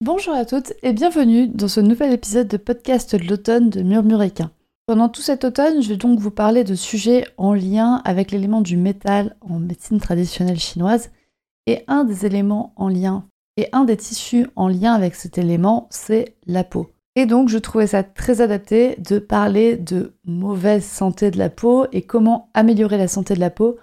Bonjour à toutes et bienvenue dans ce nouvel épisode de podcast de l'automne de Murmuréquin. Pendant tout cet automne, je vais donc vous parler de sujets en lien avec l'élément du métal en médecine traditionnelle chinoise et un des éléments en lien et un des tissus en lien avec cet élément, c'est la peau. Et donc je trouvais ça très adapté de parler de mauvaise santé de la peau et comment améliorer la santé de la peau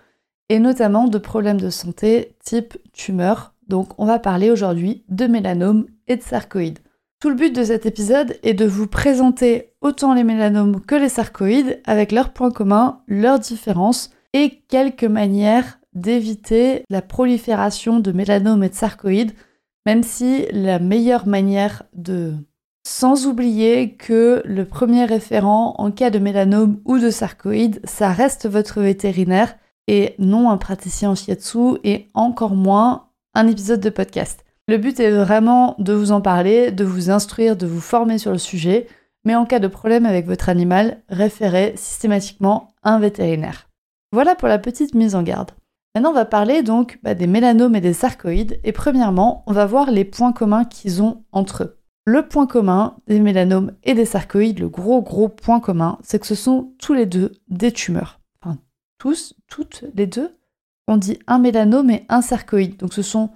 et notamment de problèmes de santé type tumeur. Donc on va parler aujourd'hui de mélanome de sarcoïdes. Tout le but de cet épisode est de vous présenter autant les mélanomes que les sarcoïdes avec leurs points communs, leurs différences et quelques manières d'éviter la prolifération de mélanomes et de sarcoïdes, même si la meilleure manière de... Sans oublier que le premier référent en cas de mélanome ou de sarcoïde, ça reste votre vétérinaire et non un praticien en shiatsu et encore moins un épisode de podcast. Le but est vraiment de vous en parler, de vous instruire, de vous former sur le sujet, mais en cas de problème avec votre animal, référez systématiquement un vétérinaire. Voilà pour la petite mise en garde. Maintenant, on va parler donc bah, des mélanomes et des sarcoïdes, et premièrement, on va voir les points communs qu'ils ont entre eux. Le point commun des mélanomes et des sarcoïdes, le gros gros point commun, c'est que ce sont tous les deux des tumeurs. Enfin, tous, toutes les deux, on dit un mélanome et un sarcoïde. Donc ce sont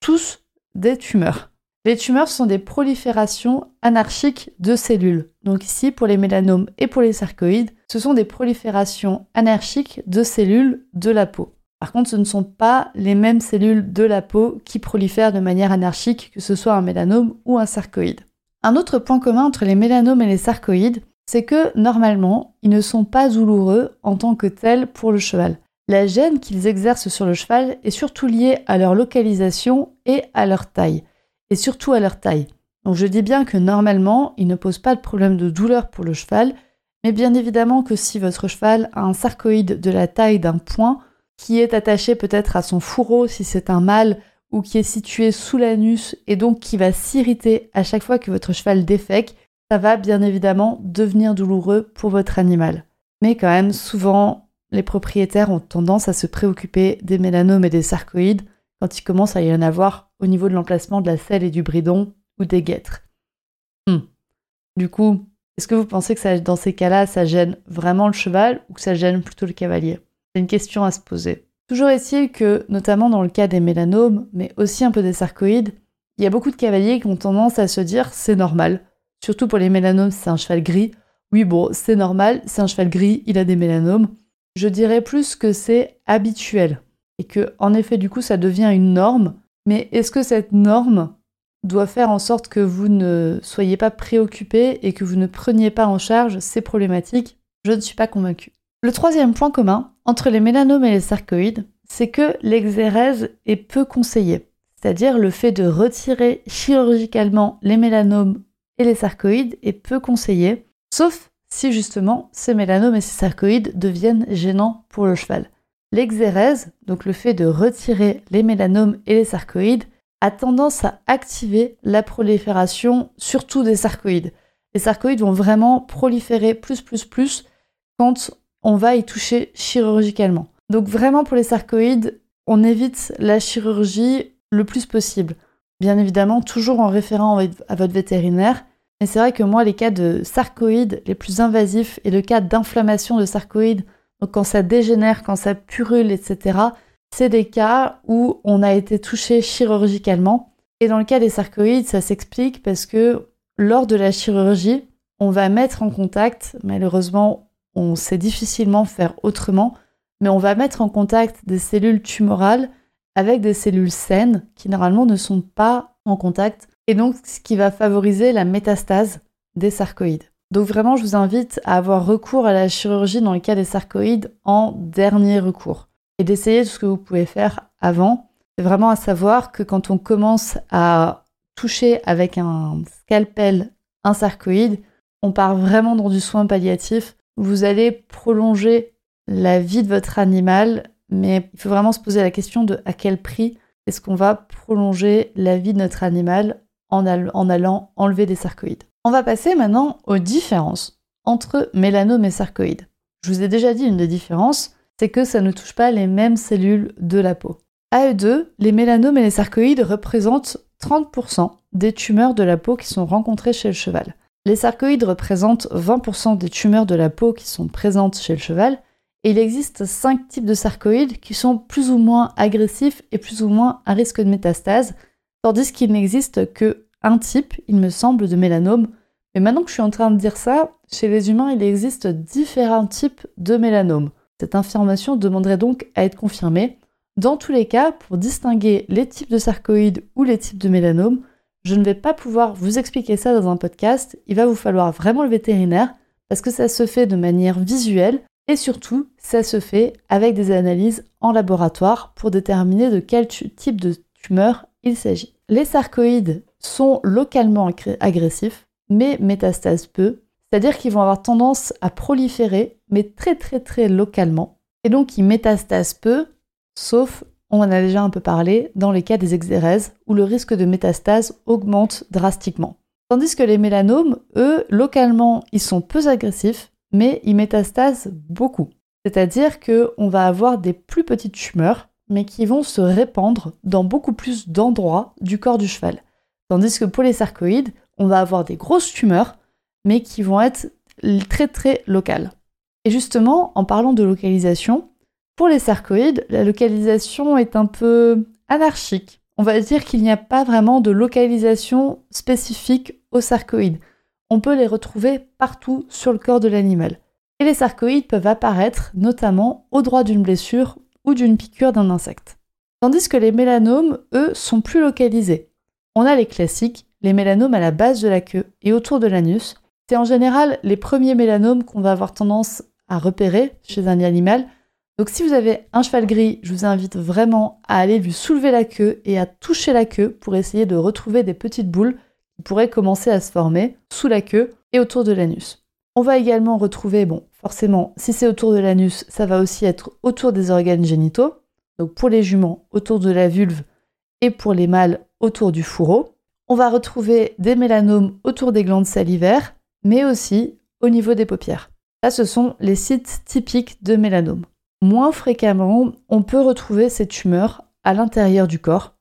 tous des tumeurs. Les tumeurs sont des proliférations anarchiques de cellules. Donc ici, pour les mélanomes et pour les sarcoïdes, ce sont des proliférations anarchiques de cellules de la peau. Par contre, ce ne sont pas les mêmes cellules de la peau qui prolifèrent de manière anarchique, que ce soit un mélanome ou un sarcoïde. Un autre point commun entre les mélanomes et les sarcoïdes, c'est que normalement, ils ne sont pas douloureux en tant que tels pour le cheval. La gêne qu'ils exercent sur le cheval est surtout liée à leur localisation et à leur taille, et surtout à leur taille. Donc je dis bien que normalement, ils ne posent pas de problème de douleur pour le cheval, mais bien évidemment que si votre cheval a un sarcoïde de la taille d'un point, qui est attaché peut-être à son fourreau si c'est un mâle, ou qui est situé sous l'anus et donc qui va s'irriter à chaque fois que votre cheval défèque, ça va bien évidemment devenir douloureux pour votre animal. Mais quand même, souvent, les propriétaires ont tendance à se préoccuper des mélanomes et des sarcoïdes quand il commence à y en avoir au niveau de l'emplacement de la selle et du bridon ou des guêtres. Hmm. Du coup, est-ce que vous pensez que dans ces cas-là, ça gêne vraiment le cheval ou que ça gêne plutôt le cavalier? C'est une question à se poser. Toujours est-il que, notamment dans le cas des mélanomes, mais aussi un peu des sarcoïdes, il y a beaucoup de cavaliers qui ont tendance à se dire c'est normal. Surtout pour les mélanomes, c'est un cheval gris. Oui, bon, c'est normal, c'est un cheval gris, il a des mélanomes. Je dirais plus que c'est habituel et que, en effet, du coup, ça devient une norme. Mais est-ce que cette norme doit faire en sorte que vous ne soyez pas préoccupé et que vous ne preniez pas en charge ces problématiques? Je ne suis pas convaincue. Le troisième point commun entre les mélanomes et les sarcoïdes, c'est que l'exérèse est peu conseillée, c'est-à-dire le fait de retirer chirurgicalement les mélanomes et les sarcoïdes est peu conseillé, sauf si justement ces mélanomes et ces sarcoïdes deviennent gênants pour le cheval. L'exérèse, donc le fait de retirer les mélanomes et les sarcoïdes, a tendance à activer la prolifération surtout des sarcoïdes. Les sarcoïdes vont vraiment proliférer plus plus plus quand on va y toucher chirurgicalement. Donc vraiment pour les sarcoïdes, on évite la chirurgie le plus possible. Bien évidemment, toujours en référant à votre vétérinaire, mais c'est vrai que moi, les cas de sarcoïdes les plus invasifs et le cas d'inflammation de sarcoïdes, quand ça dégénère, quand ça purule, etc., c'est des cas où on a été touché chirurgicalement. Et dans le cas des sarcoïdes, ça s'explique parce que lors de la chirurgie, on va mettre en contact, malheureusement, on sait difficilement faire autrement, mais on va mettre en contact des cellules tumorales avec des cellules saines qui normalement ne sont pas en contact et donc ce qui va favoriser la métastase des sarcoïdes. Donc vraiment, je vous invite à avoir recours à la chirurgie dans le cas des sarcoïdes en dernier recours et d'essayer tout ce que vous pouvez faire avant. C'est vraiment à savoir que quand on commence à toucher avec un scalpel un sarcoïde, on part vraiment dans du soin palliatif. Vous allez prolonger la vie de votre animal, mais il faut vraiment se poser la question de à quel prix est-ce qu'on va prolonger la vie de notre animal en, allant enlever des sarcoïdes. On va passer maintenant aux différences entre mélanome et sarcoïde. Je vous ai déjà dit une des différences, c'est que ça ne touche pas les mêmes cellules de la peau. À eux deux, les mélanomes et les sarcoïdes représentent 30% des tumeurs de la peau qui sont rencontrées chez le cheval. Les sarcoïdes représentent 20% des tumeurs de la peau qui sont présentes chez le cheval, et il existe 5 types de sarcoïdes qui sont plus ou moins agressifs et plus ou moins à risque de métastase, tandis qu'il n'existe que un type, il me semble, de mélanome. Mais maintenant que je suis en train de dire ça, chez les humains, il existe différents types de mélanome. Cette information demanderait donc à être confirmée. Dans tous les cas, pour distinguer les types de sarcoïdes ou les types de mélanome, je ne vais pas pouvoir vous expliquer ça dans un podcast, il va vous falloir vraiment le vétérinaire parce que ça se fait de manière visuelle et surtout ça se fait avec des analyses en laboratoire pour déterminer de quel type de tumeur il s'agit. Les sarcoïdes sont localement agressifs mais métastasent peu, c'est-à-dire qu'ils vont avoir tendance à proliférer mais très très très localement et donc ils métastasent peu sauf on en a déjà un peu parlé, dans les cas des exérèses, où le risque de métastase augmente drastiquement. Tandis que les mélanomes, eux, localement, ils sont peu agressifs, mais ils métastasent beaucoup. C'est-à-dire qu'on va avoir des plus petites tumeurs, mais qui vont se répandre dans beaucoup plus d'endroits du corps du cheval. Tandis que pour les sarcoïdes, on va avoir des grosses tumeurs, mais qui vont être très très locales. Et justement, en parlant de localisation, pour les sarcoïdes, la localisation est un peu anarchique. On va dire qu'il n'y a pas vraiment de localisation spécifique aux sarcoïdes. On peut les retrouver partout sur le corps de l'animal. Et les sarcoïdes peuvent apparaître notamment au droit d'une blessure ou d'une piqûre d'un insecte. Tandis que les mélanomes, eux, sont plus localisés. On a les classiques, les mélanomes à la base de la queue et autour de l'anus. C'est en général les premiers mélanomes qu'on va avoir tendance à repérer chez un animal donc si vous avez un cheval gris, je vous invite vraiment à aller lui soulever la queue et à toucher la queue pour essayer de retrouver des petites boules qui pourraient commencer à se former sous la queue et autour de l'anus. On va également retrouver, bon, forcément, si c'est autour de l'anus, ça va aussi être autour des organes génitaux. Donc pour les juments, autour de la vulve et pour les mâles, autour du fourreau. On va retrouver des mélanomes autour des glandes salivaires, mais aussi au niveau des paupières. Là, ce sont les sites typiques de mélanomes. Moins fréquemment, on peut retrouver ces tumeurs à l'intérieur du corps,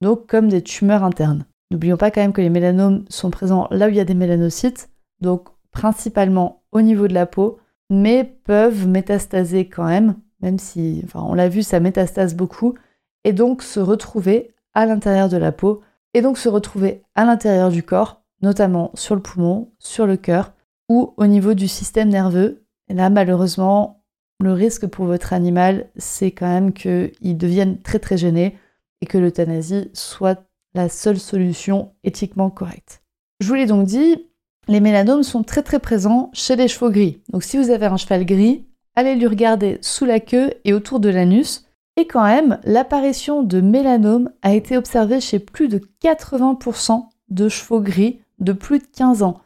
donc comme des tumeurs internes. N'oublions pas quand même que les mélanomes sont présents là où il y a des mélanocytes, donc principalement au niveau de la peau, mais peuvent métastaser quand même, même si, on l'a vu, ça métastase beaucoup, et donc se retrouver à l'intérieur de la peau, et donc se retrouver à l'intérieur du corps, notamment sur le poumon, sur le cœur, ou au niveau du système nerveux. Là, malheureusement, le risque pour votre animal, c'est quand même qu'il devienne très très gêné et que l'euthanasie soit la seule solution éthiquement correcte. Je vous l'ai donc dit, les mélanomes sont très très présents chez les chevaux gris. Donc si vous avez un cheval gris, allez lui regarder sous la queue et autour de l'anus. Et quand même, l'apparition de mélanomes a été observée chez plus de 80% de chevaux gris de plus de 15 ans.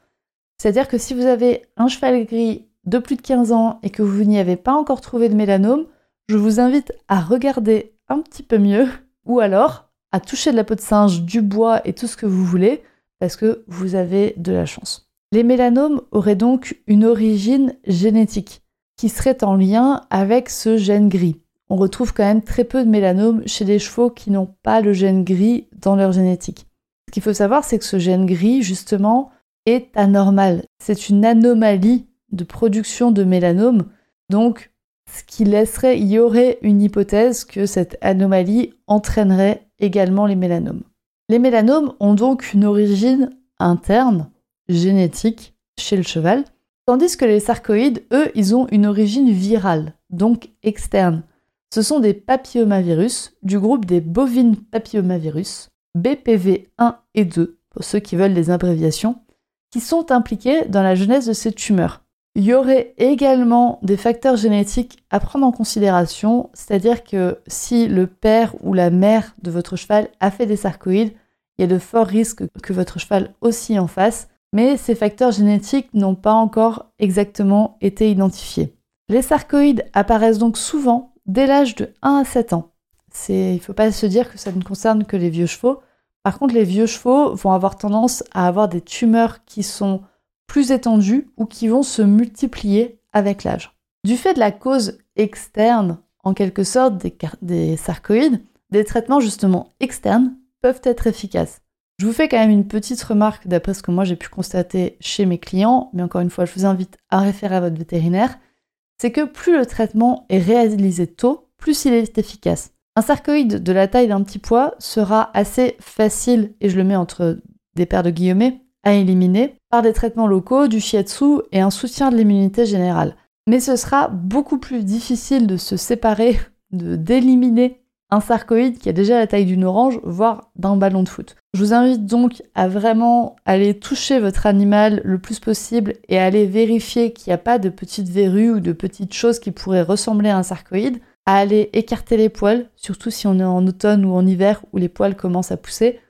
C'est-à-dire que si vous avez un cheval gris de plus de 15 ans et que vous n'y avez pas encore trouvé de mélanome, je vous invite à regarder un petit peu mieux ou alors à toucher de la peau de singe, du bois et tout ce que vous voulez parce que vous avez de la chance. Les mélanomes auraient donc une origine génétique qui serait en lien avec ce gène gris. On retrouve quand même très peu de mélanomes chez les chevaux qui n'ont pas le gène gris dans leur génétique. Ce qu'il faut savoir, c'est que ce gène gris, justement, est anormal. C'est une anomalie de production de mélanome. Donc, ce qui laisserait, il y aurait une hypothèse que cette anomalie entraînerait également les mélanomes. Les mélanomes ont donc une origine interne, génétique, chez le cheval, tandis que les sarcoïdes, eux, ils ont une origine virale, donc externe. Ce sont des papillomavirus du groupe des bovines papillomavirus, BPV 1 et 2, pour ceux qui veulent les abréviations, qui sont impliqués dans la genèse de ces tumeurs. Il y aurait également des facteurs génétiques à prendre en considération, c'est-à-dire que si le père ou la mère de votre cheval a fait des sarcoïdes, il y a de forts risques que votre cheval aussi en fasse, mais ces facteurs génétiques n'ont pas encore exactement été identifiés. Les sarcoïdes apparaissent donc souvent dès l'âge de 1 à 7 ans. Il ne faut pas se dire que ça ne concerne que les vieux chevaux. Par contre, les vieux chevaux vont avoir tendance à avoir des tumeurs qui sont plus étendues ou qui vont se multiplier avec l'âge. Du fait de la cause externe, en quelque sorte, des, des sarcoïdes, des traitements justement externes peuvent être efficaces. Je vous fais quand même une petite remarque d'après ce que moi j'ai pu constater chez mes clients, mais encore une fois, je vous invite à référer à votre vétérinaire, c'est que plus le traitement est réalisé tôt, plus il est efficace. Un sarcoïde de la taille d'un petit pois sera assez facile, et je le mets entre des paires de guillemets, à éliminer par des traitements locaux, du shiatsu et un soutien de l'immunité générale. Mais ce sera beaucoup plus difficile de se séparer, d'éliminer un sarcoïde qui a déjà la taille d'une orange, voire d'un ballon de foot. Je vous invite donc à vraiment aller toucher votre animal le plus possible et aller vérifier qu'il n'y a pas de petites verrues ou de petites choses qui pourraient ressembler à un sarcoïde, à aller écarter les poils, surtout si on est en automne ou en hiver où les poils commencent à pousser,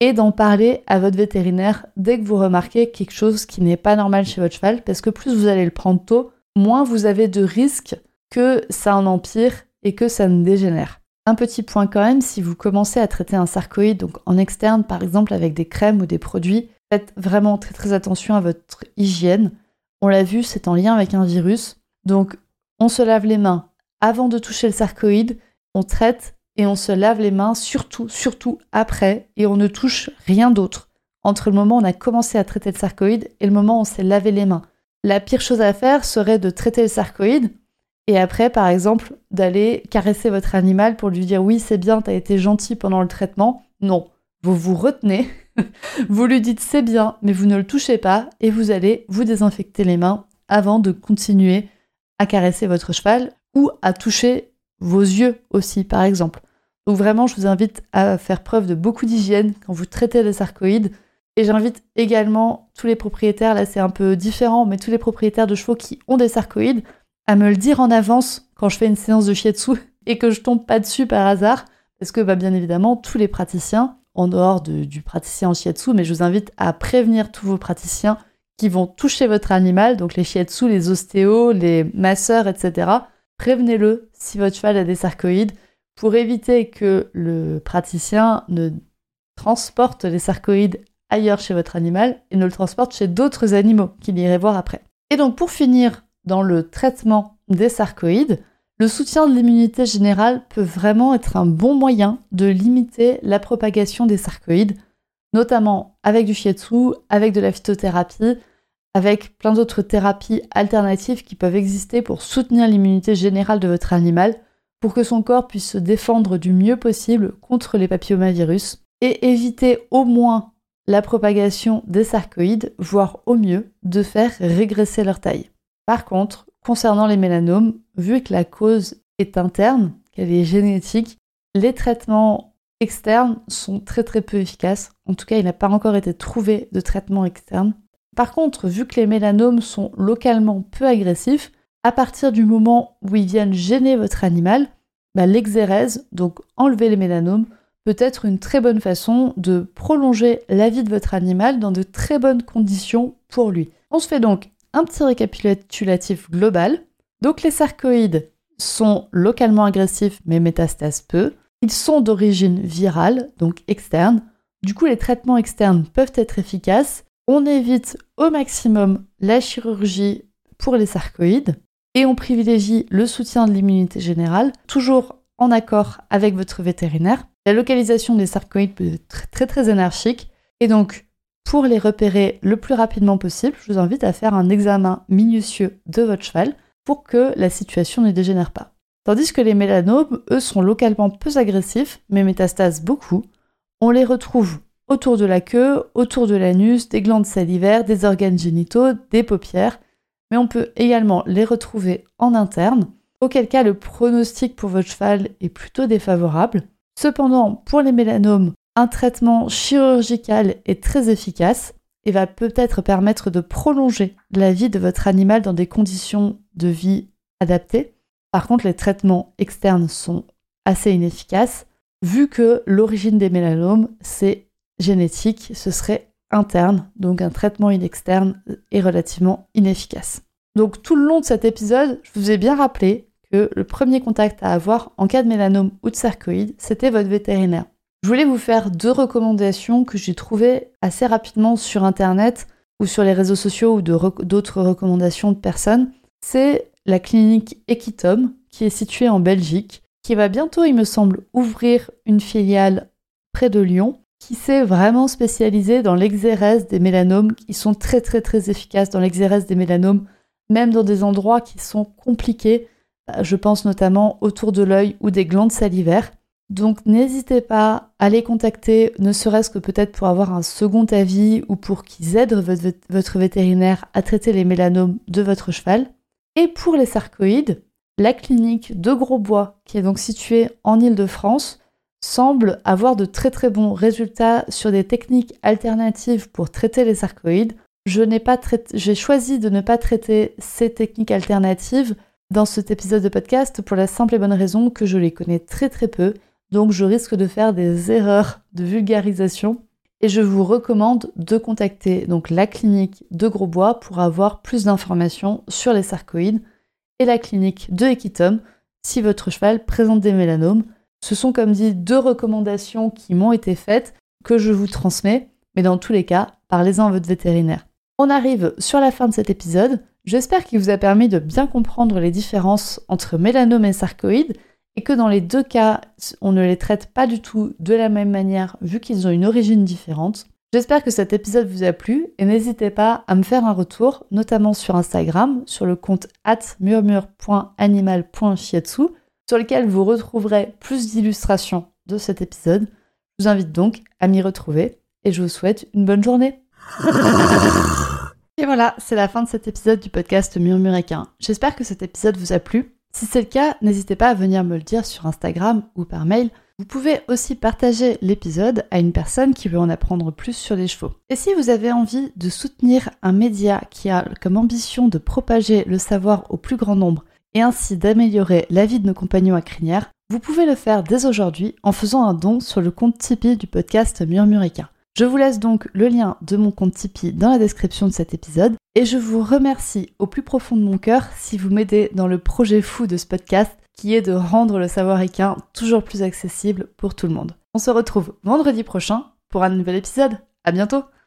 et d'en parler à votre vétérinaire dès que vous remarquez quelque chose qui n'est pas normal chez votre cheval, parce que plus vous allez le prendre tôt, moins vous avez de risques que ça en empire et que ça ne dégénère. Un petit point quand même, si vous commencez à traiter un sarcoïde, donc en externe par exemple avec des crèmes ou des produits, faites vraiment très très attention à votre hygiène. On l'a vu, c'est en lien avec un virus. Donc on se lave les mains avant de toucher le sarcoïde, on traite et on se lave les mains surtout, surtout après et on ne touche rien d'autre entre le moment où on a commencé à traiter le sarcoïde et le moment où on s'est lavé les mains. La pire chose à faire serait de traiter le sarcoïde et après, par exemple, d'aller caresser votre animal pour lui dire oui, c'est bien, t'as été gentil pendant le traitement. Non, vous vous retenez, vous lui dites c'est bien, mais vous ne le touchez pas et vous allez vous désinfecter les mains avant de continuer à caresser votre cheval ou à toucher vos yeux aussi, par exemple. Donc vraiment, je vous invite à faire preuve de beaucoup d'hygiène quand vous traitez les sarcoïdes. Et j'invite également tous les propriétaires, là c'est un peu différent, mais tous les propriétaires de chevaux qui ont des sarcoïdes à me le dire en avance quand je fais une séance de shiatsu et que je tombe pas dessus par hasard, parce que bah, bien évidemment, tous les praticiens, en dehors du praticien en shiatsu, mais je vous invite à prévenir tous vos praticiens qui vont toucher votre animal, donc les shiatsu, les ostéos, les masseurs, etc. Prévenez-le si votre cheval a des sarcoïdes pour éviter que le praticien ne transporte les sarcoïdes ailleurs chez votre animal et ne le transporte chez d'autres animaux qu'il irait voir après. Et donc pour finir dans le traitement des sarcoïdes, le soutien de l'immunité générale peut vraiment être un bon moyen de limiter la propagation des sarcoïdes, notamment avec du shiatsu, avec de la phytothérapie, avec plein d'autres thérapies alternatives qui peuvent exister pour soutenir l'immunité générale de votre animal, pour que son corps puisse se défendre du mieux possible contre les papillomavirus et éviter au moins la propagation des sarcoïdes, voire au mieux de faire régresser leur taille. Par contre, concernant les mélanomes, vu que la cause est interne, qu'elle est génétique, les traitements externes sont très très peu efficaces. En tout cas, il n'a pas encore été trouvé de traitement externe. Par contre, vu que les mélanomes sont localement peu agressifs, à partir du moment où ils viennent gêner votre animal, bah, l'exérèse, donc enlever les mélanomes, peut être une très bonne façon de prolonger la vie de votre animal dans de très bonnes conditions pour lui. On se fait donc un petit récapitulatif global. Donc les sarcoïdes sont localement agressifs mais métastasent peu. Ils sont d'origine virale, donc externe. Du coup, les traitements externes peuvent être efficaces. On évite au maximum la chirurgie pour les sarcoïdes et on privilégie le soutien de l'immunité générale, toujours en accord avec votre vétérinaire. La localisation des sarcoïdes peut être très très anarchique et donc pour les repérer le plus rapidement possible, je vous invite à faire un examen minutieux de votre cheval pour que la situation ne dégénère pas. Tandis que les mélanomes, eux, sont localement peu agressifs, mais métastasent beaucoup. On les retrouve autour de la queue, autour de l'anus, des glandes salivaires, des organes génitaux, des paupières, mais on peut également les retrouver en interne, auquel cas le pronostic pour votre cheval est plutôt défavorable. Cependant, pour les mélanomes, un traitement chirurgical est très efficace et va peut-être permettre de prolonger la vie de votre animal dans des conditions de vie adaptées. Par contre, les traitements externes sont assez inefficaces vu que l'origine des mélanomes, c'est génétique, ce serait interne, donc un traitement inexterne est relativement inefficace. Donc tout le long de cet épisode, je vous ai bien rappelé que le premier contact à avoir en cas de mélanome ou de sarcoïde, c'était votre vétérinaire. Je voulais vous faire deux recommandations que j'ai trouvées assez rapidement sur Internet ou sur les réseaux sociaux ou d'autres recommandations de personnes. C'est la clinique Equitom, qui est située en Belgique, qui va bientôt, il me semble, ouvrir une filiale près de Lyon, qui s'est vraiment spécialisée dans l'exérèse des mélanomes, qui sont très très très efficaces dans l'exérèse des mélanomes, même dans des endroits qui sont compliqués. Bah, je pense notamment autour de l'œil ou des glandes salivaires. Donc n'hésitez pas à les contacter, ne serait-ce que peut-être pour avoir un second avis ou pour qu'ils aident votre vétérinaire à traiter les mélanomes de votre cheval. Et pour les sarcoïdes, la clinique de Grosbois, qui est donc située en Ile-de-France, semble avoir de très très bons résultats sur des techniques alternatives pour traiter les sarcoïdes. J'ai choisi de ne pas traiter ces techniques alternatives dans cet épisode de podcast pour la simple et bonne raison que je les connais très très peu donc je risque de faire des erreurs de vulgarisation et je vous recommande de contacter donc la clinique de Grosbois pour avoir plus d'informations sur les sarcoïdes et la clinique de Equitum si votre cheval présente des mélanomes. Ce sont comme dit deux recommandations qui m'ont été faites que je vous transmets, mais dans tous les cas, parlez-en à votre vétérinaire. On arrive sur la fin de cet épisode. J'espère qu'il vous a permis de bien comprendre les différences entre mélanome et sarcoïdes et que dans les deux cas, on ne les traite pas du tout de la même manière vu qu'ils ont une origine différente. J'espère que cet épisode vous a plu et n'hésitez pas à me faire un retour, notamment sur Instagram, sur le compte murmure.animal.shiatsu, sur lequel vous retrouverez plus d'illustrations de cet épisode. Je vous invite donc à m'y retrouver et je vous souhaite une bonne journée. et voilà, c'est la fin de cet épisode du podcast Murmuréquin. J'espère que cet épisode vous a plu. Si c'est le cas, n'hésitez pas à venir me le dire sur Instagram ou par mail. Vous pouvez aussi partager l'épisode à une personne qui veut en apprendre plus sur les chevaux. Et si vous avez envie de soutenir un média qui a comme ambition de propager le savoir au plus grand nombre et ainsi d'améliorer la vie de nos compagnons à crinière, vous pouvez le faire dès aujourd'hui en faisant un don sur le compte Tipeee du podcast Murmurica. Je vous laisse donc le lien de mon compte Tipeee dans la description de cet épisode et je vous remercie au plus profond de mon cœur si vous m'aidez dans le projet fou de ce podcast qui est de rendre le savoir équin toujours plus accessible pour tout le monde. On se retrouve vendredi prochain pour un nouvel épisode. À bientôt!